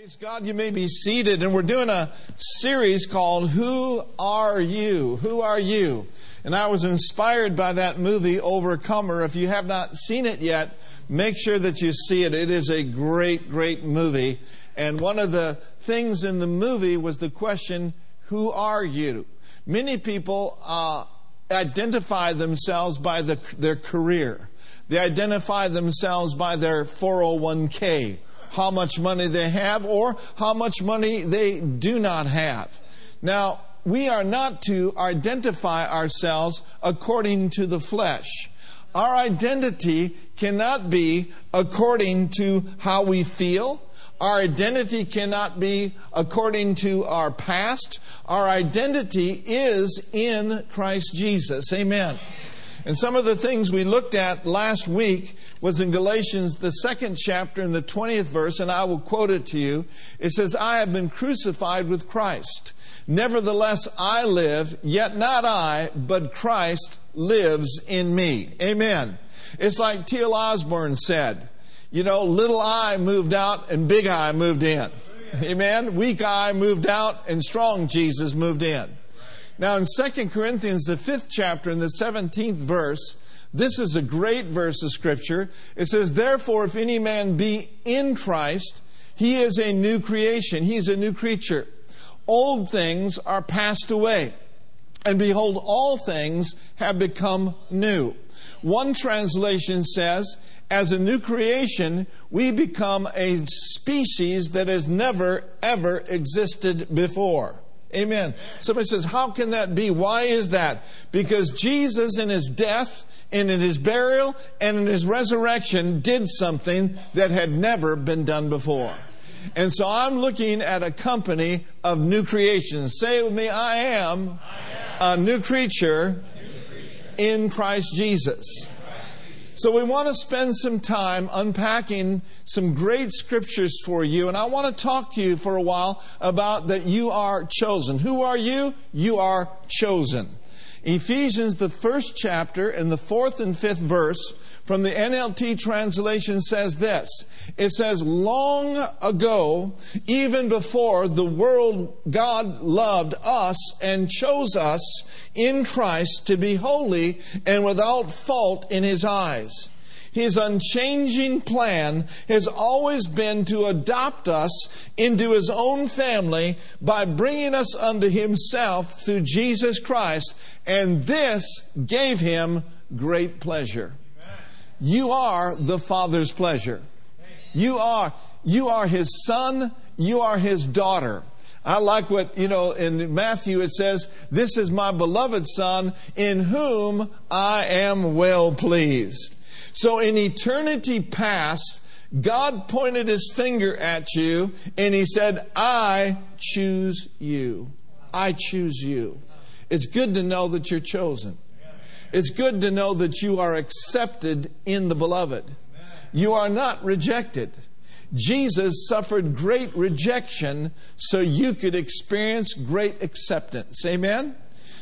Praise God, you may be seated, and we're doing a series called Who Are You? Who Are You? And I was inspired by that movie, Overcomer. If you have not seen it yet, make sure that you see it. It is a great, great movie. And one of the things in the movie was the question, Who are you? Many people uh, identify themselves by the, their career, they identify themselves by their 401k how much money they have or how much money they do not have. Now, we are not to identify ourselves according to the flesh. Our identity cannot be according to how we feel. Our identity cannot be according to our past. Our identity is in Christ Jesus. Amen. And some of the things we looked at last week was in Galatians, the second chapter, in the 20th verse, and I will quote it to you. It says, I have been crucified with Christ. Nevertheless, I live, yet not I, but Christ lives in me. Amen. It's like T.L. Osborn said, you know, little I moved out and big I moved in. Amen. Weak I moved out and strong Jesus moved in. Now, in 2 Corinthians, the fifth chapter, in the 17th verse, this is a great verse of Scripture. It says, Therefore, if any man be in Christ, he is a new creation, he's a new creature. Old things are passed away, and behold, all things have become new. One translation says, as a new creation, we become a species that has never, ever existed before. Amen. Somebody says, How can that be? Why is that? Because Jesus, in his death, and in his burial, and in his resurrection, did something that had never been done before. And so I'm looking at a company of new creations. Say with me, I am, I am. a new new creature. in Christ Jesus. So we want to spend some time unpacking some great scriptures for you. And I want to talk to you for a while about that you are chosen. Who are you? You are chosen. Ephesians, the first chapter, and the fourth and fifth verse from the NLT translation says this. It says, Long ago, even before the world, God loved us and chose us in Christ to be holy and without fault in His eyes. His unchanging plan has always been to adopt us into His own family by bringing us unto Himself through Jesus Christ, and this gave Him great pleasure. You are the Father's pleasure. You are, you are His son, you are His daughter. I like what, you know, in Matthew it says, This is my beloved Son in whom I am well pleased. So in eternity past, God pointed his finger at you and he said, I choose you. I choose you. It's good to know that you're chosen. It's good to know that you are accepted in the beloved. You are not rejected. Jesus suffered great rejection so you could experience great acceptance. Amen?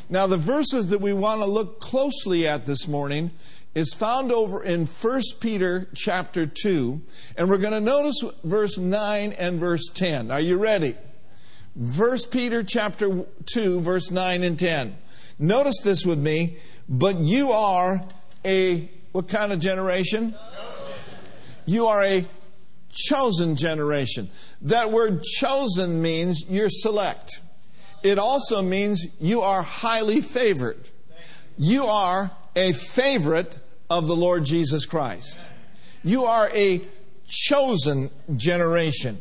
Now, the verses that we want to look closely at this morning is found over in 1 Peter chapter 2, and we're going to notice verse 9 and verse 10. Are you ready? 1 Peter chapter 2, verse 9 and 10. Notice this with me. But you are a, what kind of generation? You are a chosen generation. That word chosen means you're select. It also means you are highly favored. You are a favorite of the Lord Jesus Christ. You are a chosen generation,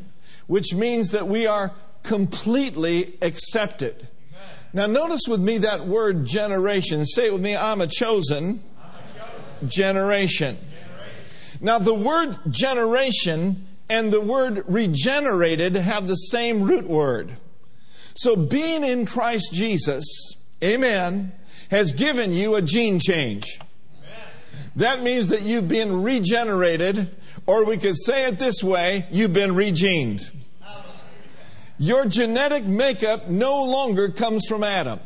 which means that we are completely accepted. Now, notice with me that word generation. Say it with me I'm a chosen, generation. Now, the word generation and the word regenerated have the same root word. So, being in Christ Jesus, amen, has given you a gene change. That means that you've been regenerated, or we could say it this way you've been regened. Your genetic makeup no longer comes from Adam.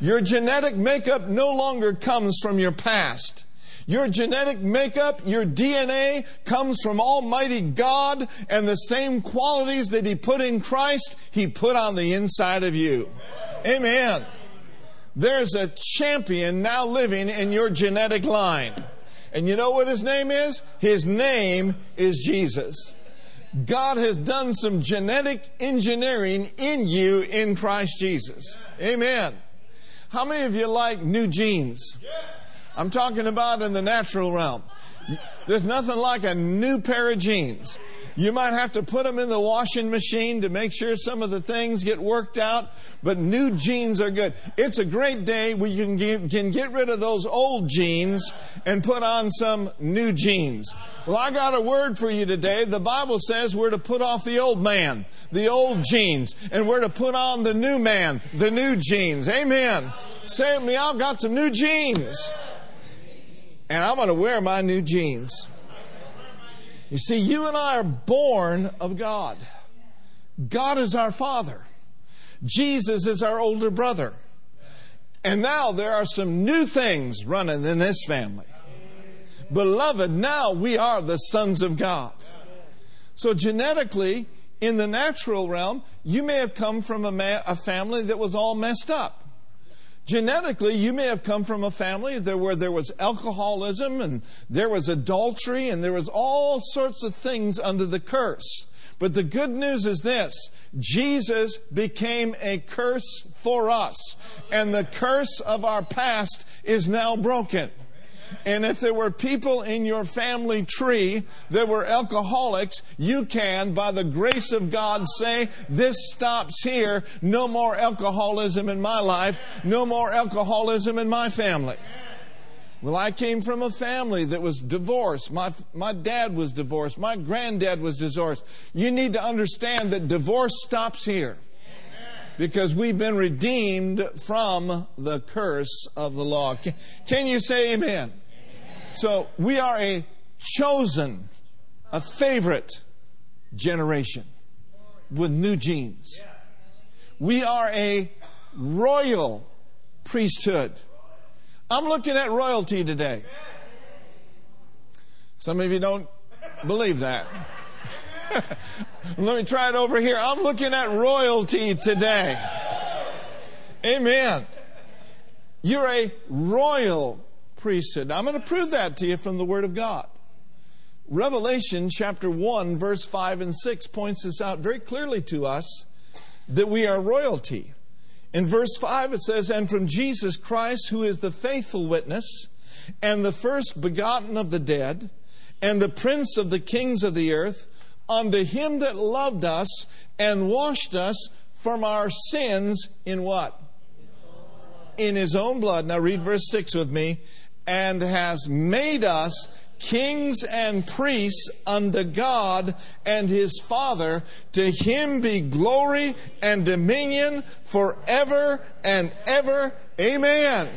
Your genetic makeup no longer comes from your past. Your genetic makeup, your DNA comes from Almighty God, and the same qualities that He put in Christ, He put on the inside of you. Amen. There's a champion now living in your genetic line. And you know what his name is? His name is Jesus. God has done some genetic engineering in you in Christ Jesus. Amen. How many of you like new genes? I'm talking about in the natural realm. There's nothing like a new pair of jeans. You might have to put them in the washing machine to make sure some of the things get worked out, but new jeans are good. It's a great day where you can get, can get rid of those old jeans and put on some new jeans. Well, I got a word for you today. The Bible says we're to put off the old man, the old jeans, and we're to put on the new man, the new jeans. Amen. Say with me, I've got some new jeans. And I'm going to wear my new jeans. You see, you and I are born of God. God is our Father. Jesus is our older brother. And now there are some new things running in this family. Beloved, now we are the sons of God. So genetically, in the natural realm, you may have come from a, ma- a family that was all messed up. Genetically, you may have come from a family where there was alcoholism and there was adultery and there was all sorts of things under the curse. But the good news is this Jesus became a curse for us, and the curse of our past is now broken. And if there were people in your family tree that were alcoholics, you can, by the grace of God, say, This stops here. No more alcoholism in my life. No more alcoholism in my family. Well, I came from a family that was divorced. My, my dad was divorced. My granddad was divorced. You need to understand that divorce stops here because we've been redeemed from the curse of the law. Can, you say amen? So we are a chosen, a favorite generation with new genes. We are a royal priesthood. I'm looking at royalty today. Some of you don't believe that. Let me try it over here. I'm looking at royalty today. Amen. You're a royal priesthood. Now, I'm going to prove that to you from the Word of God. Revelation chapter 1, verse 5 and 6 points this out very clearly to us that we are royalty. In verse 5, it says, And from Jesus Christ, who is the faithful witness, and the first begotten of the dead, and the prince of the kings of the earth, unto him that loved us and washed us from our sins in what? In his own blood. Now read verse 6 with me and has made us kings and priests unto God and his Father. To him be glory and dominion forever and ever. Amen.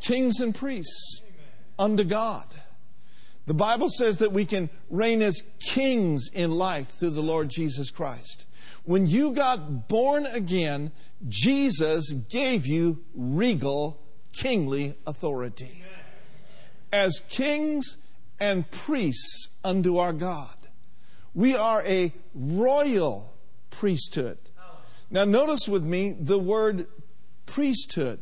Kings and priests unto God. The Bible says that we can reign as kings in life through the Lord Jesus Christ. When you got born again, Jesus gave you regal kingly authority. As kings and priests unto our God, we are a royal priesthood. Now, notice with me the word priesthood.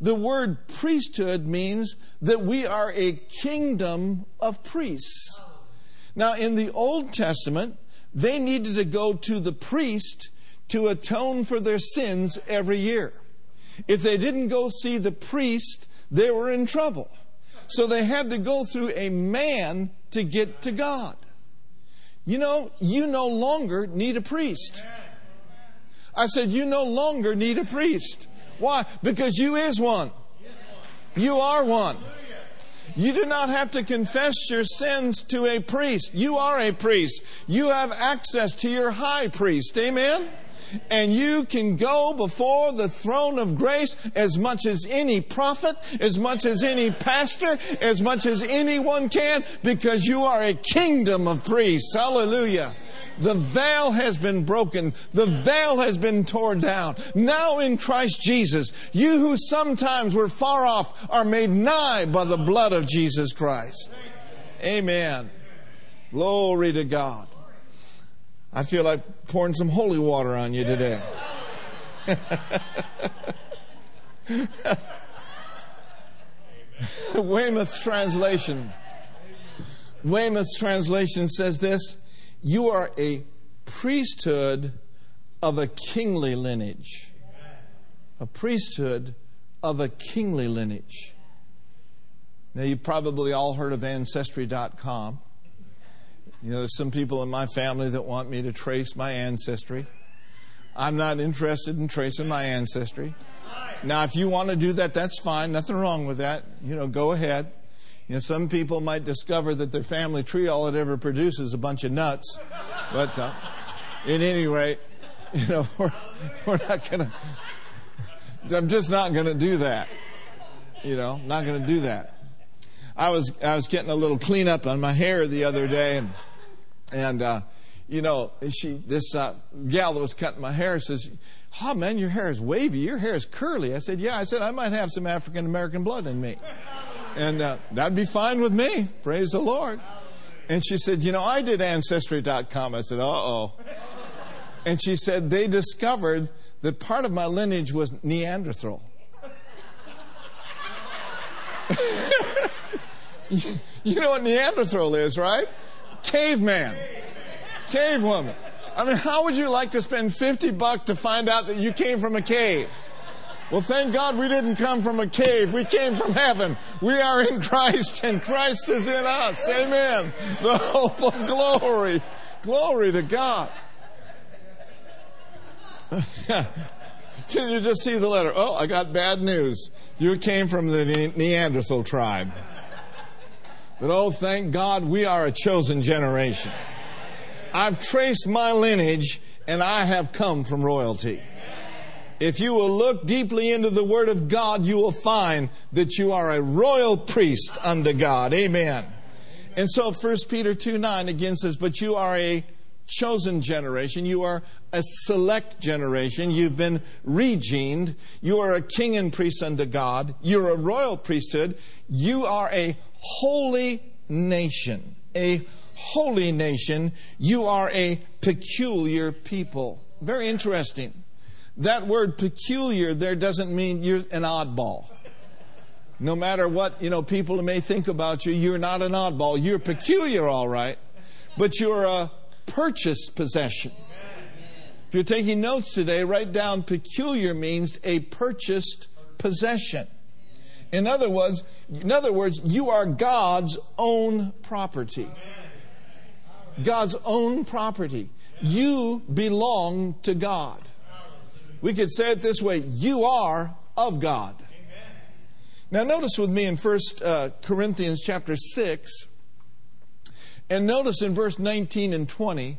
The word priesthood means that we are a kingdom of priests. Now, in the Old Testament, they needed to go to the priest to atone for their sins every year. If they didn't go see the priest, they were in trouble. So they had to go through a man to get to God. You know, you no longer need a priest. I said, you no longer need a priest. Why? Because you is one. You are one. You do not have to confess your sins to a priest. You are a priest. You have access to your high priest. Amen? And you can go before the throne of grace as much as any prophet, as much as any pastor, as much as anyone can, because you are a kingdom of priests. Hallelujah. The veil has been broken. The veil has been torn down. Now in Christ Jesus, you who sometimes were far off are made nigh by the blood of Jesus Christ. Amen. Glory to God. I feel like pouring some holy water on you today. Weymouth's translation. Weymouth's translation says this You are a priesthood of a kingly lineage. A priesthood of a kingly lineage. Now, you've probably all heard of Ancestry.com. You know, there's some people in my family that want me to trace my ancestry. I'm not interested in tracing my ancestry. Now, if you want to do that, that's fine. Nothing wrong with that. You know, go ahead. You know, some people might discover that their family tree, all it ever produces is a bunch of nuts. But uh, at any rate, you know, we're, we're not going to, I'm just not going to do that. You know, not going to do that. I was, I was getting a little cleanup on my hair the other day and and, uh, you know, she, this uh, gal that was cutting my hair says, Oh man, your hair is wavy. Your hair is curly. I said, Yeah. I said, I might have some African American blood in me. And uh, that'd be fine with me. Praise the Lord. And she said, You know, I did Ancestry.com. I said, Uh oh. And she said, They discovered that part of my lineage was Neanderthal. you know what Neanderthal is, right? Caveman. Cave woman. I mean, how would you like to spend 50 bucks to find out that you came from a cave? Well, thank God we didn't come from a cave. We came from heaven. We are in Christ and Christ is in us. Amen. The hope of glory. Glory to God. Can you just see the letter? Oh, I got bad news. You came from the Neanderthal tribe. But oh, thank God we are a chosen generation. I've traced my lineage and I have come from royalty. If you will look deeply into the Word of God, you will find that you are a royal priest unto God. Amen. And so 1 Peter 2 9 again says, But you are a chosen generation. You are a select generation. You've been regened. You are a king and priest unto God. You're a royal priesthood. You are a holy nation. A holy nation. You are a peculiar people. Very interesting. That word peculiar there doesn't mean you're an oddball. No matter what, you know, people may think about you, you're not an oddball. You're peculiar, all right. But you're a purchased possession. If you're taking notes today, write down peculiar means a purchased possession. In other words, in other words, you are God's own property. God's own property. You belong to God. We could say it this way you are of God. Now, notice with me in 1 uh, Corinthians chapter 6, and notice in verse 19 and 20,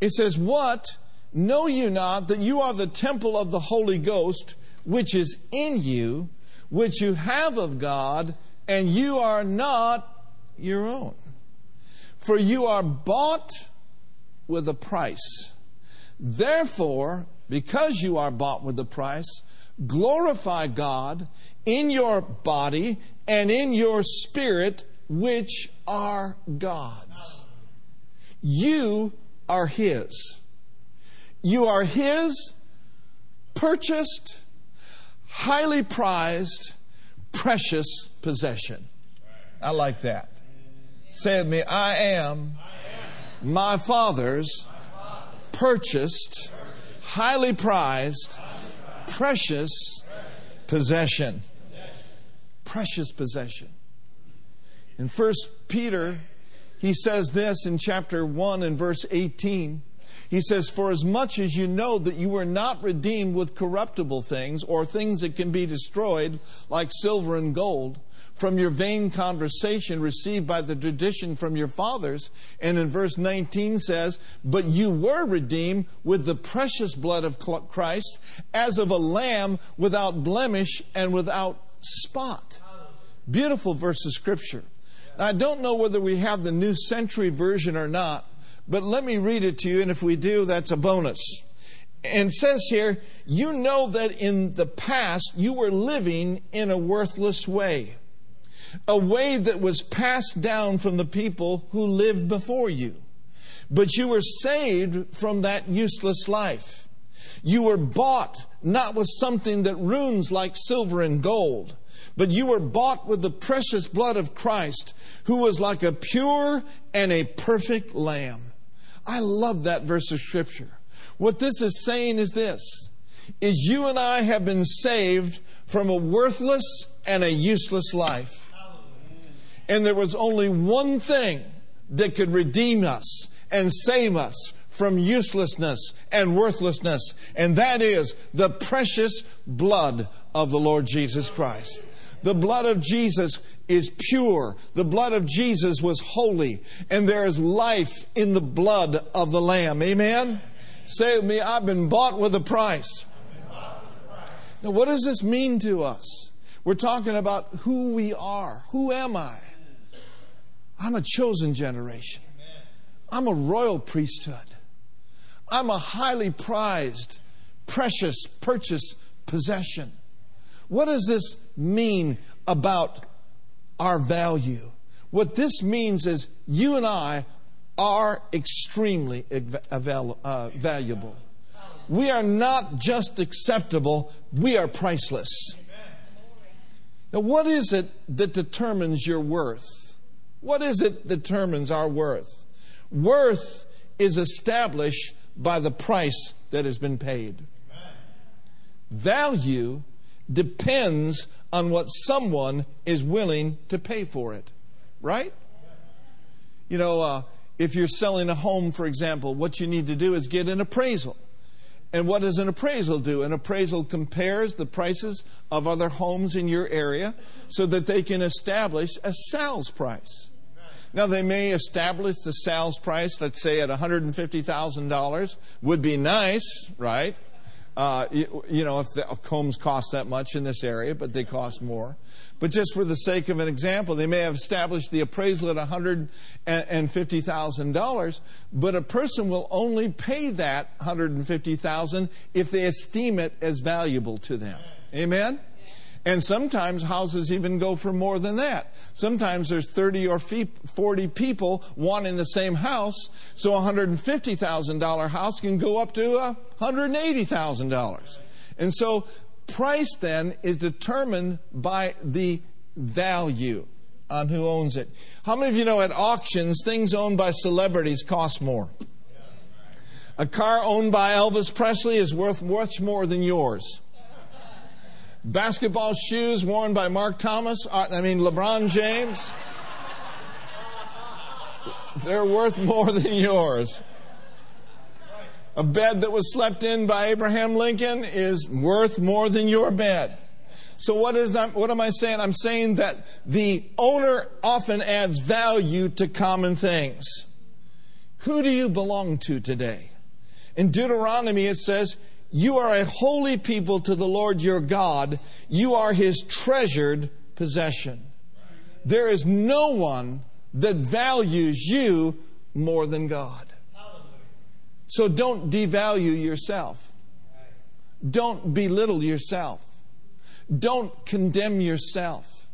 it says, What? Know you not that you are the temple of the Holy Ghost, which is in you, which you have of God, and you are not your own? For you are bought with a price. Therefore, because you are bought with a price, glorify God in your body and in your spirit, which are God's. You are His. You are His purchased, highly prized, precious possession. I like that. Say with me, I am my Father's purchased, highly prized, precious possession. Precious possession. In 1 Peter, he says this in chapter 1 and verse 18. He says, For as much as you know that you were not redeemed with corruptible things or things that can be destroyed, like silver and gold, from your vain conversation received by the tradition from your fathers. And in verse 19 says, But you were redeemed with the precious blood of Christ, as of a lamb without blemish and without spot. Beautiful verse of scripture. Now, I don't know whether we have the New Century Version or not, but let me read it to you, and if we do, that's a bonus. And says here, you know that in the past you were living in a worthless way a way that was passed down from the people who lived before you. But you were saved from that useless life. You were bought not with something that ruins like silver and gold, but you were bought with the precious blood of Christ, who was like a pure and a perfect lamb. I love that verse of scripture. What this is saying is this is you and I have been saved from a worthless and a useless life. And there was only one thing that could redeem us and save us from uselessness and worthlessness, and that is the precious blood of the Lord Jesus Christ. The blood of Jesus is pure. The blood of Jesus was holy, and there is life in the blood of the Lamb. Amen? Say with me, I've been bought with a price. Now, what does this mean to us? We're talking about who we are. Who am I? I'm a chosen generation. I'm a royal priesthood. I'm a highly prized, precious, purchased possession. What does this mean about our value? What this means is you and I are extremely uh, valuable. We are not just acceptable, we are priceless. Now, what is it that determines your worth? What is it that determines our worth? Worth is established by the price that has been paid. Value depends on what someone is willing to pay for it, right? You know, uh, if you're selling a home, for example, what you need to do is get an appraisal. And what does an appraisal do? An appraisal compares the prices of other homes in your area so that they can establish a sales price. Now, they may establish the sales price, let's say at $150,000, would be nice, right? Uh, you, you, know, if the homes cost that much in this area, but they cost more. But just for the sake of an example, they may have established the appraisal at $150,000, but a person will only pay that 150,000 if they esteem it as valuable to them. Amen? And sometimes houses even go for more than that. Sometimes there's 30 or 40 people wanting the same house, so a $150,000 house can go up to $180,000. And so price then is determined by the value on who owns it. How many of you know at auctions, things owned by celebrities cost more? A car owned by Elvis Presley is worth much more than yours basketball shoes worn by Mark Thomas, uh, I mean LeBron James, they're worth more than yours. A bed that was slept in by Abraham Lincoln is worth more than your bed. So what is what am I saying? I'm saying that the owner often adds value to common things. Who do you belong to today? In Deuteronomy it says, you are a holy people to the Lord your God. You are his treasured possession. There is no one that values you more than God. So don't devalue yourself. Don't belittle yourself. Don't condemn yourself.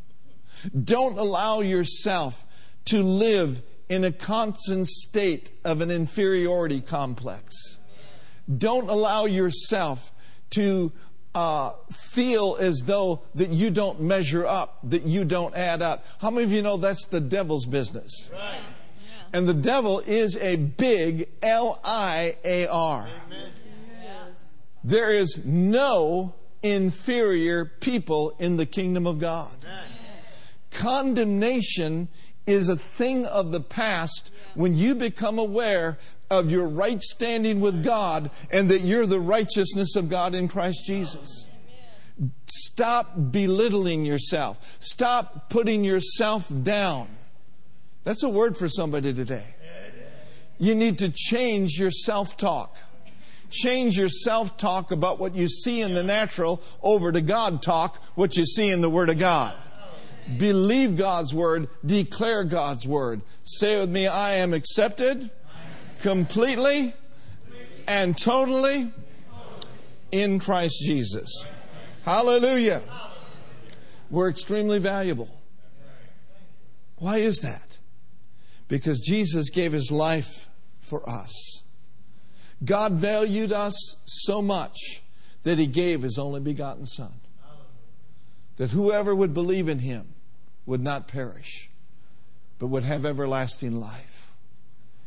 Don't allow yourself to live in a constant state of an inferiority complex. Don't allow yourself to uh, feel as though that you don't measure up, that you don't add up. How many of you know that's the devil's business? Right. And the devil is a big L I A R. There is no inferior people in the kingdom of God. Condemnation is a thing of the past when you become aware of your right standing with God and that you're the righteousness of God in Christ Jesus. Stop belittling yourself. Stop putting yourself down. That's a word for somebody today. You need to change your self talk. Change your self talk about what you see in the natural over to God talk, what you see in the Word of God. Believe God's Word, declare God's Word. Say with me, I am accepted completely and totally in Christ Jesus. Hallelujah. We're extremely valuable. Why is that? Because Jesus gave his life for us. God valued us so much that he gave his only begotten Son. That whoever would believe in him would not perish, but would have everlasting life.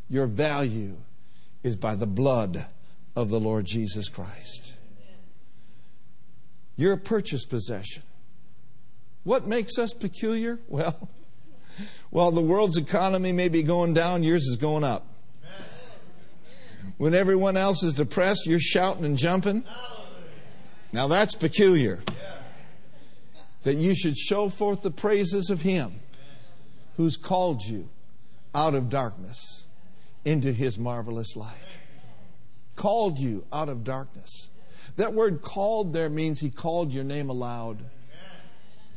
Your value is by the blood of the Lord Jesus Christ. You're a purchased possession. What makes us peculiar? Well, while the world's economy may be going down, yours is going up. When everyone else is depressed, you're shouting and jumping. Now that's peculiar. That you should show forth the praises of Him who's called you out of darkness into His marvelous light. Called you out of darkness. That word called there means He called your name aloud.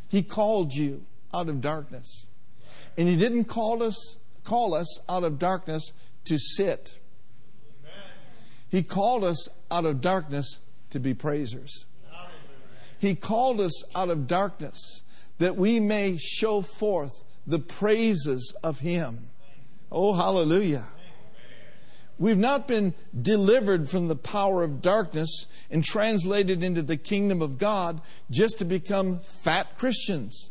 He called you out of darkness. And He didn't call us, call us out of darkness to sit. He called us out of darkness to be praisers. He called us out of darkness that we may show forth the praises of Him. Oh, hallelujah. We've not been delivered from the power of darkness and translated into the kingdom of God just to become fat Christians,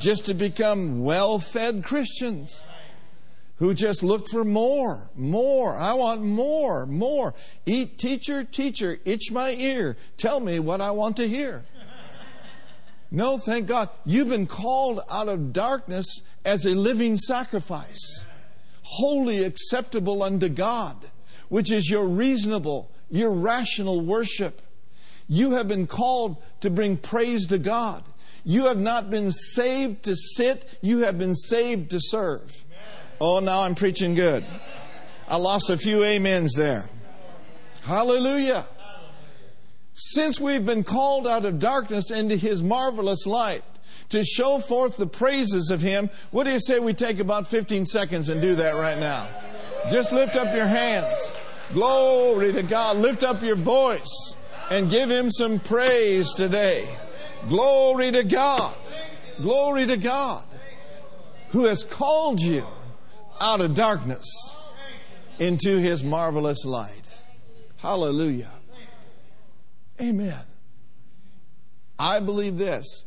just to become well fed Christians who just look for more, more. I want more, more. Eat, teacher, teacher, itch my ear. Tell me what I want to hear. No, thank God. You've been called out of darkness as a living sacrifice, wholly acceptable unto God, which is your reasonable, your rational worship. You have been called to bring praise to God. You have not been saved to sit, you have been saved to serve. Oh, now I'm preaching good. I lost a few amens there. Hallelujah. Since we've been called out of darkness into His marvelous light to show forth the praises of Him, what do you say we take about 15 seconds and do that right now? Just lift up your hands. Glory to God. Lift up your voice and give Him some praise today. Glory to God. Glory to God who has called you out of darkness into his marvelous light. Hallelujah. Amen. I believe this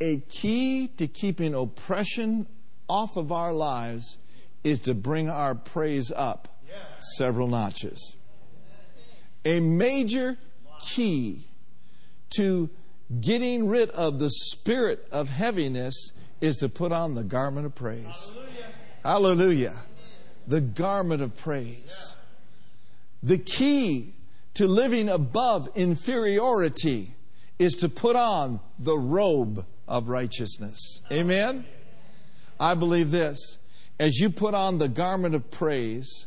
a key to keeping oppression off of our lives is to bring our praise up several notches. A major key to getting rid of the spirit of heaviness is to put on the garment of praise. Hallelujah. The garment of praise. The key to living above inferiority is to put on the robe of righteousness. Amen? I believe this. As you put on the garment of praise,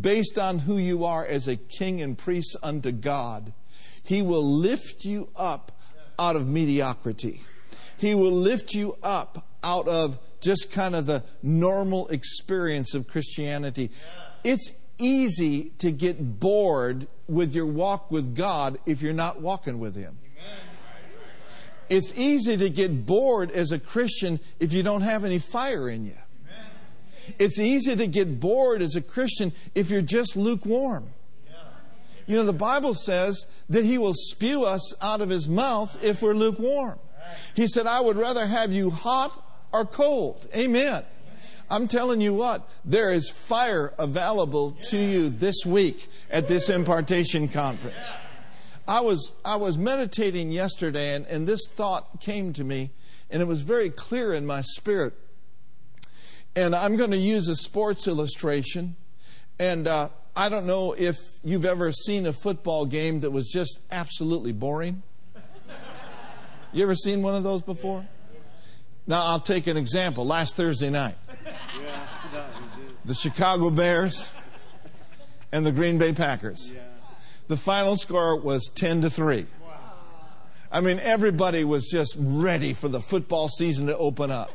based on who you are as a king and priest unto God, He will lift you up out of mediocrity. He will lift you up out of just kind of the normal experience of Christianity. It's easy to get bored with your walk with God if you're not walking with Him. It's easy to get bored as a Christian if you don't have any fire in you. It's easy to get bored as a Christian if you're just lukewarm. You know, the Bible says that He will spew us out of His mouth if we're lukewarm. He said, I would rather have you hot or cold. Amen. I'm telling you what, there is fire available to you this week at this impartation conference. I was, I was meditating yesterday and, and this thought came to me and it was very clear in my spirit. And I'm going to use a sports illustration. And uh, I don't know if you've ever seen a football game that was just absolutely boring. You ever seen one of those before? Now, I'll take an example. Last Thursday night, the Chicago Bears and the Green Bay Packers. The final score was 10 to 3. I mean, everybody was just ready for the football season to open up.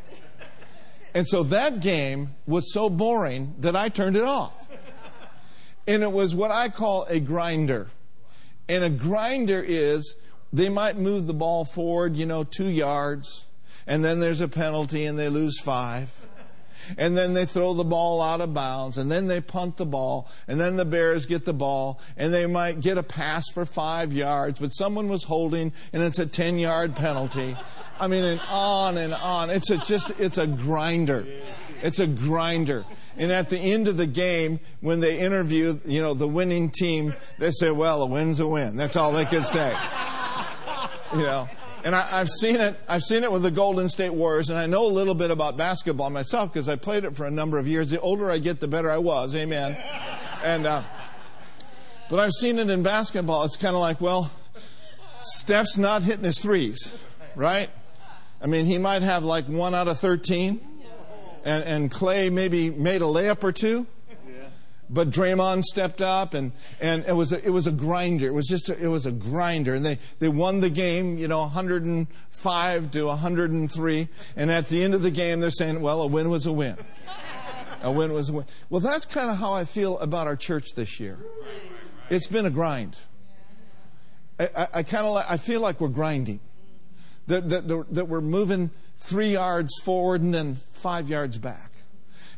And so that game was so boring that I turned it off. And it was what I call a grinder. And a grinder is they might move the ball forward, you know, two yards, and then there's a penalty and they lose five. And then they throw the ball out of bounds, and then they punt the ball, and then the Bears get the ball, and they might get a pass for five yards, but someone was holding, and it's a 10 yard penalty. I mean, and on and on. It's a, just, it's a grinder. It's a grinder. And at the end of the game, when they interview, you know, the winning team, they say, well, a win's a win. That's all they could say. You know. And I, have seen it. I've seen it with the Golden State Warriors, and I know a little bit about basketball myself because I played it for a number of years. The older I get, the better I was. Amen. And uh, but I've seen it in basketball. It's kind of like, well, Steph's not hitting his threes, right? I mean, he might have like one out of thirteen and, and Clay maybe made a layup or two. But Draymond stepped up, and, and it was a, it was a grinder. It was just a, it was a grinder, and they, they won the game, you know, 105 to 103. And at the end of the game, they're saying, "Well, a win was a win. A win was a win." Well, that's kind of how I feel about our church this year. It's been a grind. I, I, I kind of like, I feel like we're grinding that, that, that we're moving three yards forward and then five yards back.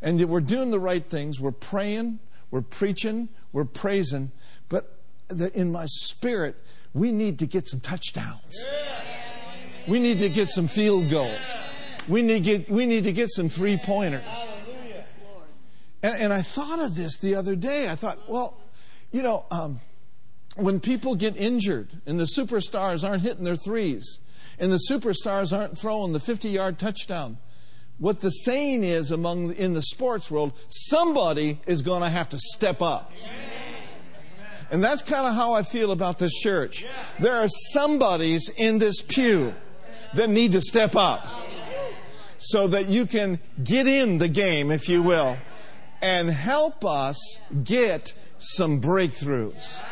And that we're doing the right things. We're praying, we're preaching, we're praising. But the, in my spirit, we need to get some touchdowns. We need to get some field goals. We need to get, we need to get some three pointers. And, and, I thought of this the other day. I thought, well, you know, um, when people get injured and the superstars aren't hitting their threes, and the superstars aren't throwing the 50 yard touchdown. What the saying is among in the sports world, somebody is going to have to step up. And that's kind of how I feel about this church. There are somebodies in this pew that need to step up so that you can get in the game, if you will, and help us get some breakthroughs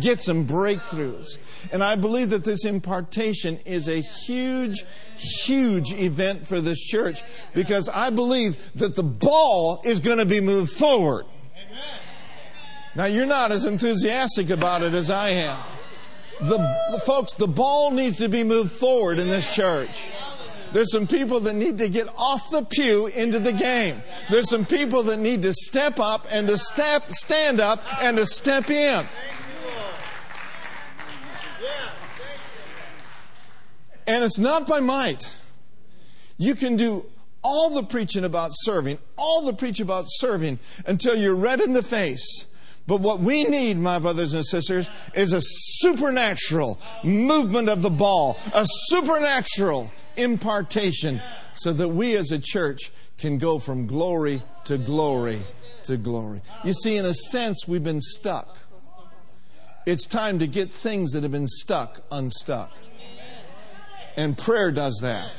get some breakthroughs. And I believe that this impartation is a huge, huge event for this church because I believe that the ball is going to be moved forward. Now, you're not as enthusiastic about it as I am. The, folks, the ball needs to be moved forward in this church. There's some people that need to get off the pew into the game. There's some people that need to step up and to step, stand up and to step in. And it's not by might. You can do all the preaching about serving, all the preach about serving until you're red in the face. But what we need, my brothers and sisters, is a supernatural movement of the ball, a supernatural impartation, so that we as a church can go from glory to glory to glory. You see, in a sense, we've been stuck. It's time to get things that have been stuck unstuck. And prayer does that.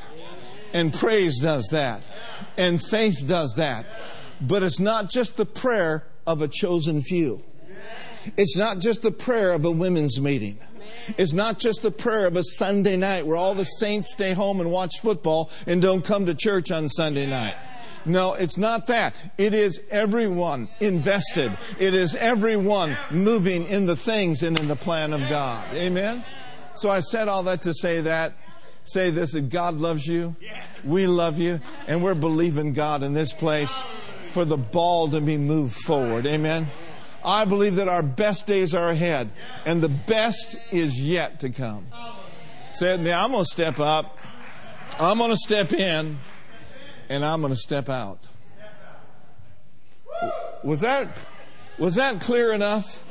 And praise does that. And faith does that. But it's not just the prayer of a chosen few. It's not just the prayer of a women's meeting. It's not just the prayer of a Sunday night where all the saints stay home and watch football and don't come to church on Sunday night. No, it's not that. It is everyone invested. It is everyone moving in the things and in the plan of God. Amen? So I said all that to say that say this that God loves you, we love you, and we're believing God in this place for the ball to be moved forward. Amen. I believe that our best days are ahead, and the best is yet to come. Say me, I'm going to step up, I'm going to step in, and I'm going to step out. Was that was that clear enough?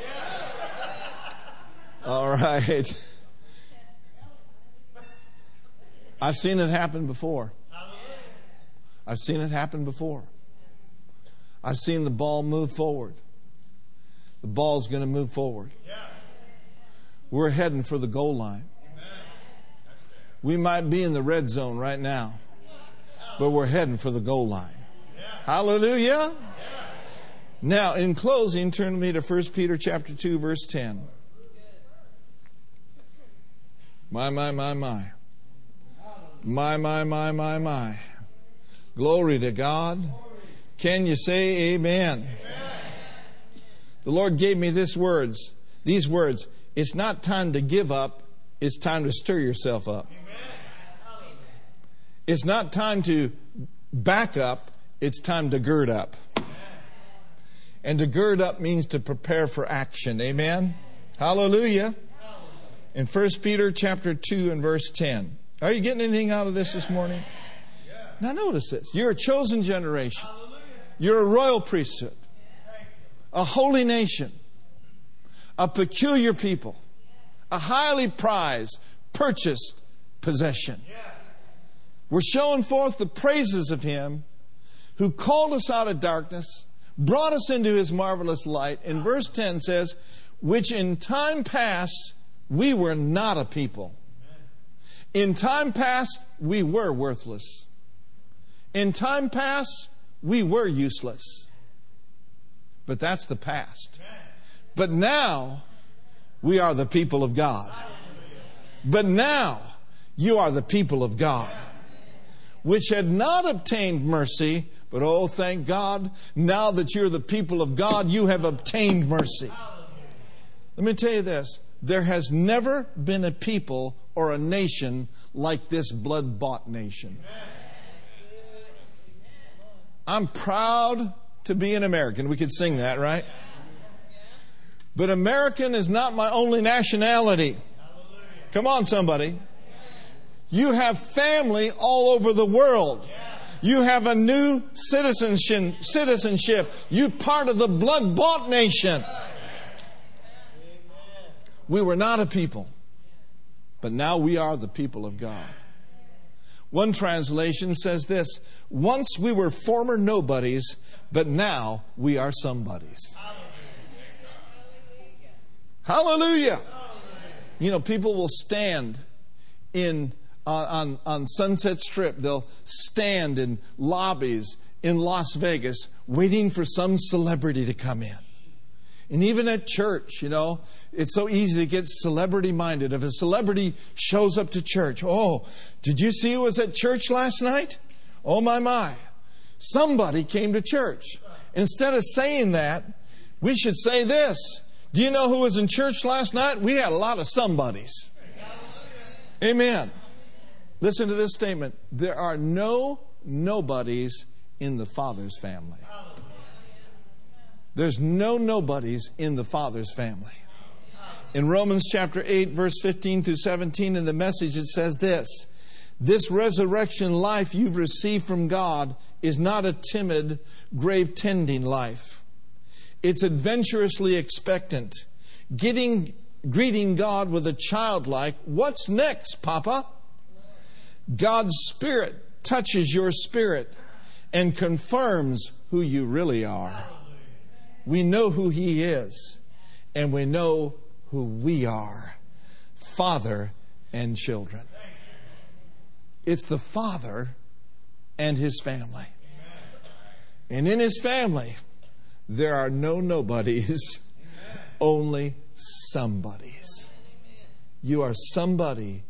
All right. I've seen it happen before. I've seen it happen before. I've seen the ball move forward. The ball's going to move forward. We're heading for the goal line. We might be in the red zone right now, but we're heading for the goal line. Hallelujah. Now, in closing, turn with me to 1 Peter chapter 2, verse 10. My, my, my, my. My, my, my, my, my. Glory to God. Can you say amen? amen? The Lord gave me this words, these words. It's not time to give up, it's time to stir yourself up. Amen. It's not time to back up, it's time to gird up. Amen. And to gird up means to prepare for action. Amen. Hallelujah. In 1 Peter chapter 2 and verse 10. Are you getting anything out of this this morning? Now notice this. You're a chosen generation. You're a royal priesthood, a holy nation, a peculiar people, a highly prized, purchased possession. We're showing forth the praises of Him who called us out of darkness, brought us into His marvelous light. And verse 10 says, which in time past we were not a people. In time past, we were worthless. In time past, we were useless. But that's the past. But now, we are the people of God. But now, you are the people of God, which had not obtained mercy, but oh, thank God, now that you're the people of God, you have obtained mercy. Let me tell you this there has never been a people or a nation like this blood bought nation. I'm proud to be an American. We could sing that, right? But American is not my only nationality. Come on, somebody. You have family all over the world. You have a new citizenship. Citizenship. You part of the blood bought nation. We were not a people, but now we are the people of God. One translation says this Once we were former nobodies, but now we are somebodies. Hallelujah. Hallelujah. You know, people will stand in on, on Sunset Strip. They'll stand in lobbies in Las Vegas waiting for some celebrity to come in. And even at church, you know, it's so easy to get celebrity minded. If a celebrity shows up to church, oh, did you see who was at church last night? Oh, my, my. Somebody came to church. Instead of saying that, we should say this Do you know who was in church last night? We had a lot of somebodies. Amen. Listen to this statement there are no nobodies in the Father's family. There's no nobodies in the Father's family. In Romans chapter 8, verse 15 through 17, in the message, it says this This resurrection life you've received from God is not a timid, grave tending life. It's adventurously expectant, getting, greeting God with a childlike, What's next, Papa? God's Spirit touches your spirit and confirms who you really are. We know who He is, and we know who we are Father and children. It's the Father and His family. And in His family, there are no nobodies, only somebodies. You are somebody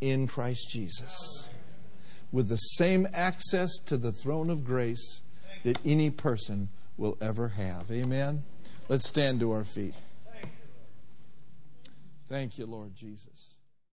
in Christ Jesus with the same access to the throne of grace that any person will ever have. Amen. Let's stand to our feet. Thank you, Lord Jesus.